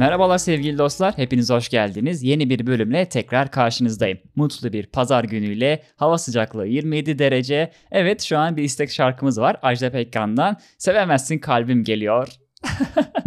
Merhabalar sevgili dostlar, hepiniz hoş geldiniz. Yeni bir bölümle tekrar karşınızdayım. Mutlu bir pazar günüyle, hava sıcaklığı 27 derece. Evet şu an bir istek şarkımız var Ajda Pekkan'dan. Sevemezsin kalbim geliyor.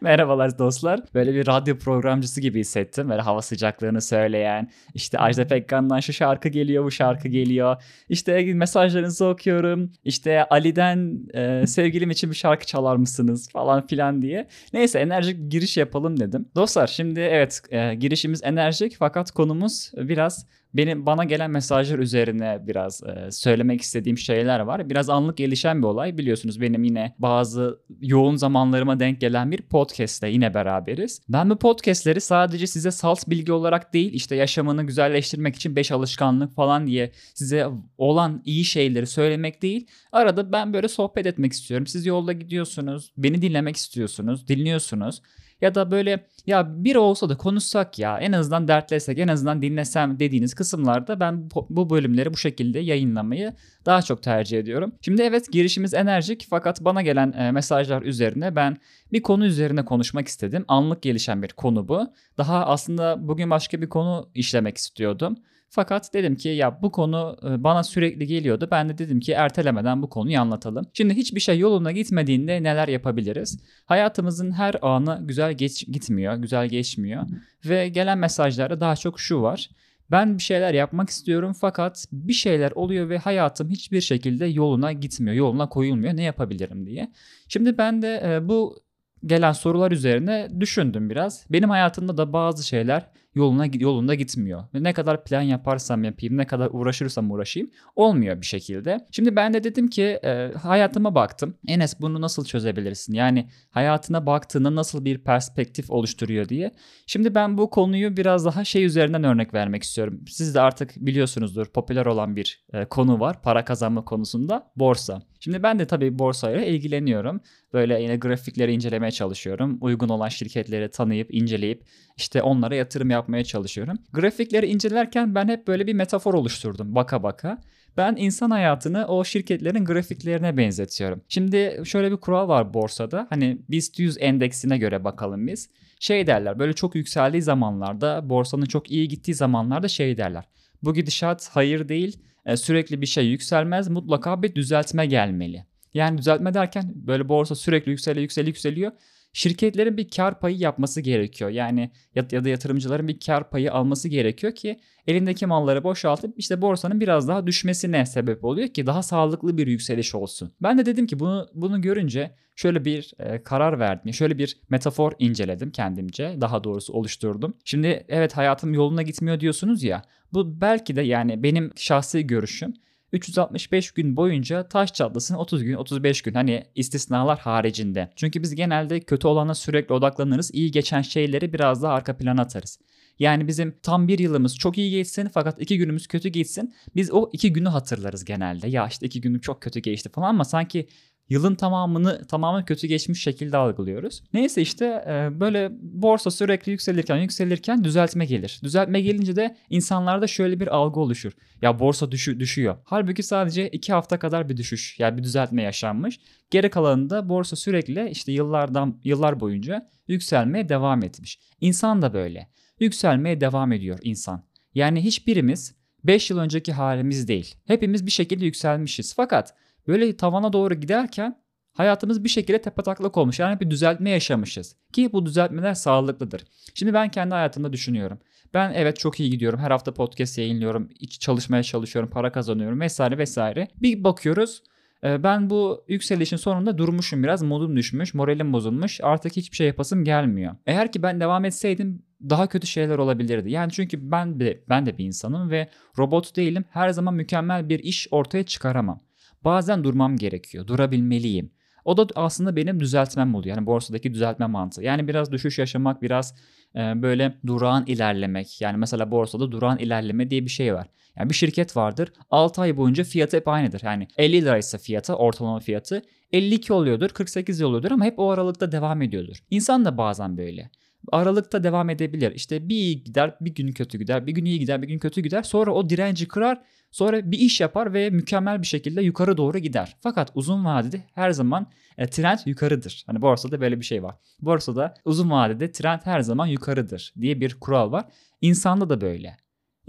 Merhabalar dostlar. Böyle bir radyo programcısı gibi hissettim. Böyle hava sıcaklığını söyleyen. İşte Ajda Pekkan'dan şu şarkı geliyor, bu şarkı geliyor. İşte mesajlarınızı okuyorum. İşte Ali'den e, sevgilim için bir şarkı çalar mısınız falan filan diye. Neyse enerjik giriş yapalım dedim. Dostlar şimdi evet e, girişimiz enerjik fakat konumuz biraz benim bana gelen mesajlar üzerine biraz e, söylemek istediğim şeyler var. Biraz anlık gelişen bir olay. Biliyorsunuz benim yine bazı yoğun zamanlarıma denk gelen bir podcast'te yine beraberiz. Ben bu podcast'leri sadece size salt bilgi olarak değil işte yaşamını güzelleştirmek için 5 alışkanlık falan diye size olan iyi şeyleri söylemek değil. Arada ben böyle sohbet etmek istiyorum. Siz yolda gidiyorsunuz, beni dinlemek istiyorsunuz, dinliyorsunuz. Ya da böyle ya bir olsa da konuşsak ya en azından dertlesek en azından dinlesem dediğiniz kısımlarda ben bu bölümleri bu şekilde yayınlamayı daha çok tercih ediyorum. Şimdi evet girişimiz enerjik fakat bana gelen e, mesajlar üzerine ben bir konu üzerine konuşmak istedim. Anlık gelişen bir konu bu. Daha aslında bugün başka bir konu işlemek istiyordum. Fakat dedim ki ya bu konu e, bana sürekli geliyordu. Ben de dedim ki ertelemeden bu konuyu anlatalım. Şimdi hiçbir şey yoluna gitmediğinde neler yapabiliriz? Hayatımızın her anı güzel geç gitmiyor, güzel geçmiyor. Ve gelen mesajlarda daha çok şu var. Ben bir şeyler yapmak istiyorum fakat bir şeyler oluyor ve hayatım hiçbir şekilde yoluna gitmiyor, yoluna koyulmuyor. Ne yapabilirim diye. Şimdi ben de e, bu gelen sorular üzerine düşündüm biraz. Benim hayatımda da bazı şeyler yoluna yolunda gitmiyor. Ne kadar plan yaparsam yapayım, ne kadar uğraşırsam uğraşayım olmuyor bir şekilde. Şimdi ben de dedim ki e, hayatıma baktım. Enes bunu nasıl çözebilirsin? Yani hayatına baktığında nasıl bir perspektif oluşturuyor diye. Şimdi ben bu konuyu biraz daha şey üzerinden örnek vermek istiyorum. Siz de artık biliyorsunuzdur popüler olan bir e, konu var para kazanma konusunda borsa. Şimdi ben de tabii borsayla ilgileniyorum. Böyle yine grafikleri incelemeye çalışıyorum. Uygun olan şirketleri tanıyıp inceleyip işte onlara yatırım yapmaya çalışıyorum. Grafikleri incelerken ben hep böyle bir metafor oluşturdum baka baka. Ben insan hayatını o şirketlerin grafiklerine benzetiyorum. Şimdi şöyle bir kural var borsada. Hani BIST 100 endeksine göre bakalım biz. Şey derler böyle çok yükseldiği zamanlarda borsanın çok iyi gittiği zamanlarda şey derler. Bu gidişat hayır değil e, sürekli bir şey yükselmez mutlaka bir düzeltme gelmeli. Yani düzeltme derken böyle borsa sürekli yükseliyor yükseliyor yükseliyor şirketlerin bir kar payı yapması gerekiyor. Yani ya, da yatırımcıların bir kar payı alması gerekiyor ki elindeki malları boşaltıp işte borsanın biraz daha düşmesine sebep oluyor ki daha sağlıklı bir yükseliş olsun. Ben de dedim ki bunu bunu görünce şöyle bir e, karar verdim. Şöyle bir metafor inceledim kendimce. Daha doğrusu oluşturdum. Şimdi evet hayatım yoluna gitmiyor diyorsunuz ya. Bu belki de yani benim şahsi görüşüm 365 gün boyunca taş çatlasın 30 gün 35 gün hani istisnalar haricinde. Çünkü biz genelde kötü olana sürekli odaklanırız. iyi geçen şeyleri biraz daha arka plana atarız. Yani bizim tam bir yılımız çok iyi geçsin fakat iki günümüz kötü geçsin. Biz o iki günü hatırlarız genelde. Ya işte iki günüm çok kötü geçti falan ama sanki yılın tamamını tamamen kötü geçmiş şekilde algılıyoruz. Neyse işte e, böyle borsa sürekli yükselirken yükselirken düzeltme gelir. Düzeltme gelince de insanlarda şöyle bir algı oluşur. Ya borsa düşü, düşüyor. Halbuki sadece 2 hafta kadar bir düşüş yani bir düzeltme yaşanmış. Geri kalanında borsa sürekli işte yıllardan yıllar boyunca yükselmeye devam etmiş. İnsan da böyle. Yükselmeye devam ediyor insan. Yani hiçbirimiz 5 yıl önceki halimiz değil. Hepimiz bir şekilde yükselmişiz. Fakat böyle tavana doğru giderken hayatımız bir şekilde tepetaklak olmuş. Yani bir düzeltme yaşamışız. Ki bu düzeltmeler sağlıklıdır. Şimdi ben kendi hayatımda düşünüyorum. Ben evet çok iyi gidiyorum. Her hafta podcast yayınlıyorum. çalışmaya çalışıyorum. Para kazanıyorum vesaire vesaire. Bir bakıyoruz e, ben bu yükselişin sonunda durmuşum biraz. Modum düşmüş. Moralim bozulmuş. Artık hiçbir şey yapasım gelmiyor. Eğer ki ben devam etseydim daha kötü şeyler olabilirdi. Yani çünkü ben de ben de bir insanım ve robot değilim. Her zaman mükemmel bir iş ortaya çıkaramam. Bazen durmam gerekiyor. Durabilmeliyim. O da aslında benim düzeltmem oluyor. Yani borsadaki düzeltme mantığı. Yani biraz düşüş yaşamak, biraz e, böyle durağan ilerlemek. Yani mesela borsada durağan ilerleme diye bir şey var. Yani bir şirket vardır. 6 ay boyunca fiyatı hep aynıdır. Yani 50 liraysa fiyatı, ortalama fiyatı 52 oluyordur, 48 oluyordur ama hep o aralıkta devam ediyordur. İnsan da bazen böyle. Aralıkta devam edebilir. İşte bir iyi gider, bir gün kötü gider, bir gün iyi gider, bir gün kötü gider. Sonra o direnci kırar, sonra bir iş yapar ve mükemmel bir şekilde yukarı doğru gider. Fakat uzun vadede her zaman e, trend yukarıdır. Hani borsada böyle bir şey var. Borsada uzun vadede trend her zaman yukarıdır diye bir kural var. İnsanda da böyle.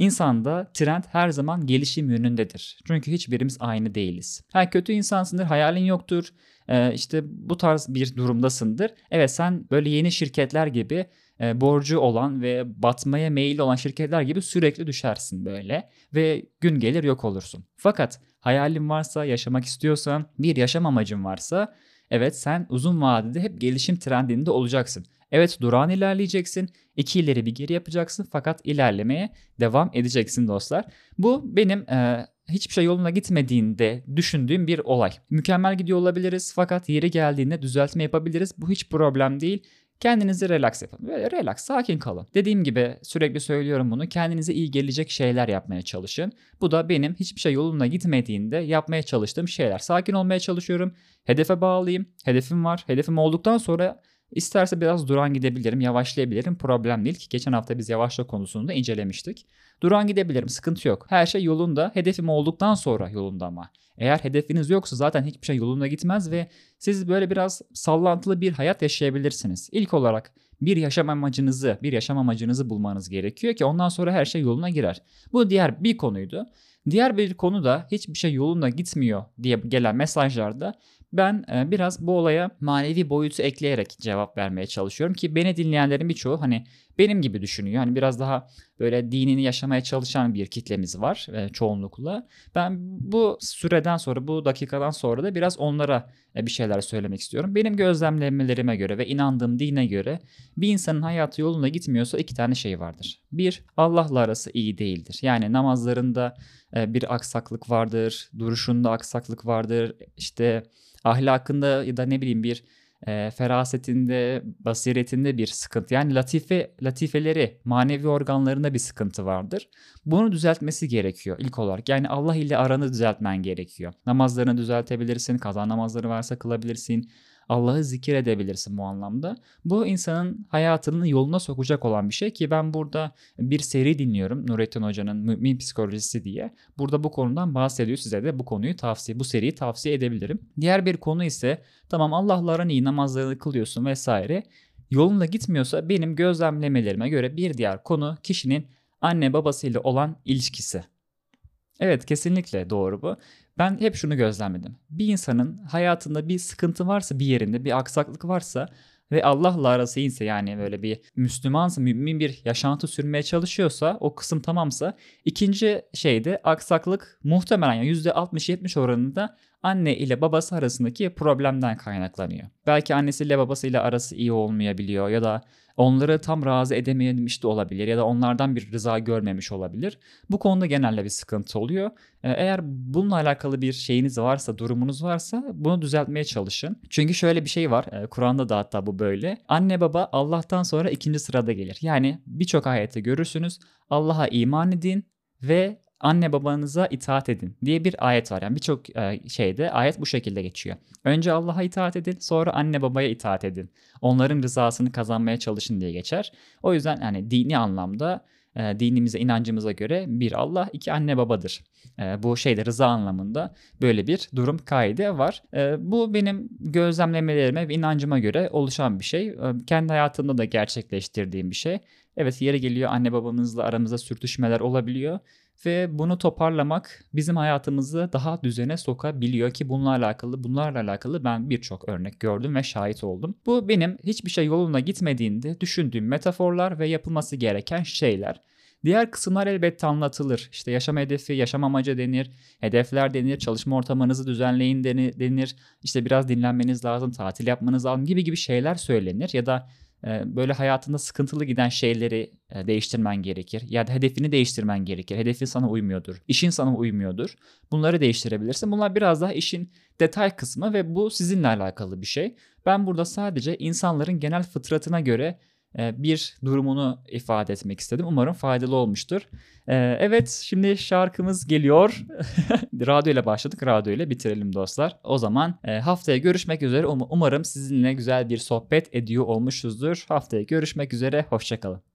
İnsanda trend her zaman gelişim yönündedir. Çünkü hiçbirimiz aynı değiliz. Ha kötü insansındır, hayalin yoktur. Ee, işte bu tarz bir durumdasındır. Evet sen böyle yeni şirketler gibi e, borcu olan ve batmaya meyilli olan şirketler gibi sürekli düşersin böyle ve gün gelir yok olursun. Fakat hayalin varsa, yaşamak istiyorsan, bir yaşam amacın varsa evet sen uzun vadede hep gelişim trendinde olacaksın. Evet durağan ilerleyeceksin. İki ileri bir geri yapacaksın fakat ilerlemeye devam edeceksin dostlar. Bu benim e, hiçbir şey yoluna gitmediğinde düşündüğüm bir olay. Mükemmel gidiyor olabiliriz fakat yeri geldiğinde düzeltme yapabiliriz. Bu hiç problem değil. Kendinizi relax yapın. Böyle relax, sakin kalın. Dediğim gibi sürekli söylüyorum bunu. Kendinize iyi gelecek şeyler yapmaya çalışın. Bu da benim hiçbir şey yoluna gitmediğinde yapmaya çalıştığım şeyler. Sakin olmaya çalışıyorum. Hedefe bağlıyım. Hedefim var. Hedefim olduktan sonra İsterse biraz duran gidebilirim, yavaşlayabilirim. Problem değil ki geçen hafta biz yavaşla konusunu da incelemiştik. Duran gidebilirim, sıkıntı yok. Her şey yolunda, hedefim olduktan sonra yolunda ama. Eğer hedefiniz yoksa zaten hiçbir şey yolunda gitmez ve siz böyle biraz sallantılı bir hayat yaşayabilirsiniz. İlk olarak bir yaşam amacınızı, bir yaşam amacınızı bulmanız gerekiyor ki ondan sonra her şey yoluna girer. Bu diğer bir konuydu. Diğer bir konu da hiçbir şey yolunda gitmiyor diye gelen mesajlarda ben e, biraz bu olaya manevi boyutu ekleyerek cevap vermeye çalışıyorum ki beni dinleyenlerin birçoğu hani benim gibi düşünüyor. Hani biraz daha böyle dinini yaşamaya çalışan bir kitlemiz var e, çoğunlukla. Ben bu süreden sonra bu dakikadan sonra da biraz onlara e, bir şeyler söylemek istiyorum. Benim gözlemlemelerime göre ve inandığım dine göre bir insanın hayatı yolunda gitmiyorsa iki tane şey vardır. Bir Allah'la arası iyi değildir. Yani namazlarında bir aksaklık vardır, duruşunda aksaklık vardır. İşte ahlakında ya da ne bileyim bir e, ferasetinde, basiretinde bir sıkıntı. Yani latife latifeleri, manevi organlarında bir sıkıntı vardır. Bunu düzeltmesi gerekiyor ilk olarak. Yani Allah ile aranı düzeltmen gerekiyor. Namazlarını düzeltebilirsin, kaza namazları varsa kılabilirsin. Allah'ı zikir edebilirsin bu anlamda. Bu insanın hayatının yoluna sokacak olan bir şey ki ben burada bir seri dinliyorum Nurettin Hoca'nın Mümin Psikolojisi diye. Burada bu konudan bahsediyor size de bu konuyu tavsiye, bu seriyi tavsiye edebilirim. Diğer bir konu ise tamam Allah'la aran iyi namazlarını kılıyorsun vesaire. Yolunda gitmiyorsa benim gözlemlemelerime göre bir diğer konu kişinin anne babasıyla olan ilişkisi. Evet kesinlikle doğru bu. Ben hep şunu gözlemledim. Bir insanın hayatında bir sıkıntı varsa bir yerinde bir aksaklık varsa ve Allah'la arası iyiyse yani böyle bir Müslümansa, mümin bir yaşantı sürmeye çalışıyorsa o kısım tamamsa ikinci şeyde aksaklık muhtemelen yani %60-70 oranında anne ile babası arasındaki problemden kaynaklanıyor. Belki annesiyle babasıyla arası iyi olmayabiliyor ya da onları tam razı edememiş de olabilir ya da onlardan bir rıza görmemiş olabilir. Bu konuda genelde bir sıkıntı oluyor. Ee, eğer bununla alakalı bir şeyiniz varsa, durumunuz varsa bunu düzeltmeye çalışın. Çünkü şöyle bir şey var. Ee, Kur'an'da da hatta bu böyle. Anne baba Allah'tan sonra ikinci sırada gelir. Yani birçok ayette görürsünüz. Allah'a iman edin ve anne babanıza itaat edin diye bir ayet var. Yani birçok e, şeyde ayet bu şekilde geçiyor. Önce Allah'a itaat edin, sonra anne babaya itaat edin. Onların rızasını kazanmaya çalışın diye geçer. O yüzden yani dini anlamda e, dinimize, inancımıza göre bir Allah, iki anne babadır. E, bu şeyde rıza anlamında böyle bir durum kaide var. Bu benim gözlemlemelerime ve inancıma göre oluşan bir şey. Kendi hayatımda da gerçekleştirdiğim bir şey. Evet yeri geliyor anne babamızla aramızda sürtüşmeler olabiliyor ve bunu toparlamak bizim hayatımızı daha düzene sokabiliyor ki bununla alakalı bunlarla alakalı ben birçok örnek gördüm ve şahit oldum. Bu benim hiçbir şey yoluna gitmediğinde düşündüğüm metaforlar ve yapılması gereken şeyler. Diğer kısımlar elbette anlatılır. İşte yaşam hedefi, yaşam amacı denir, hedefler denir, çalışma ortamınızı düzenleyin denir. İşte biraz dinlenmeniz lazım, tatil yapmanız lazım gibi gibi şeyler söylenir ya da böyle hayatında sıkıntılı giden şeyleri değiştirmen gerekir. Ya da hedefini değiştirmen gerekir. Hedefin sana uymuyordur. işin sana uymuyordur. Bunları değiştirebilirsin. Bunlar biraz daha işin detay kısmı ve bu sizinle alakalı bir şey. Ben burada sadece insanların genel fıtratına göre bir durumunu ifade etmek istedim. Umarım faydalı olmuştur. E, evet şimdi şarkımız geliyor. radyo ile başladık. Radyo ile bitirelim dostlar. O zaman e, haftaya görüşmek üzere. Um- umarım sizinle güzel bir sohbet ediyor olmuşuzdur. Haftaya görüşmek üzere. Hoşçakalın.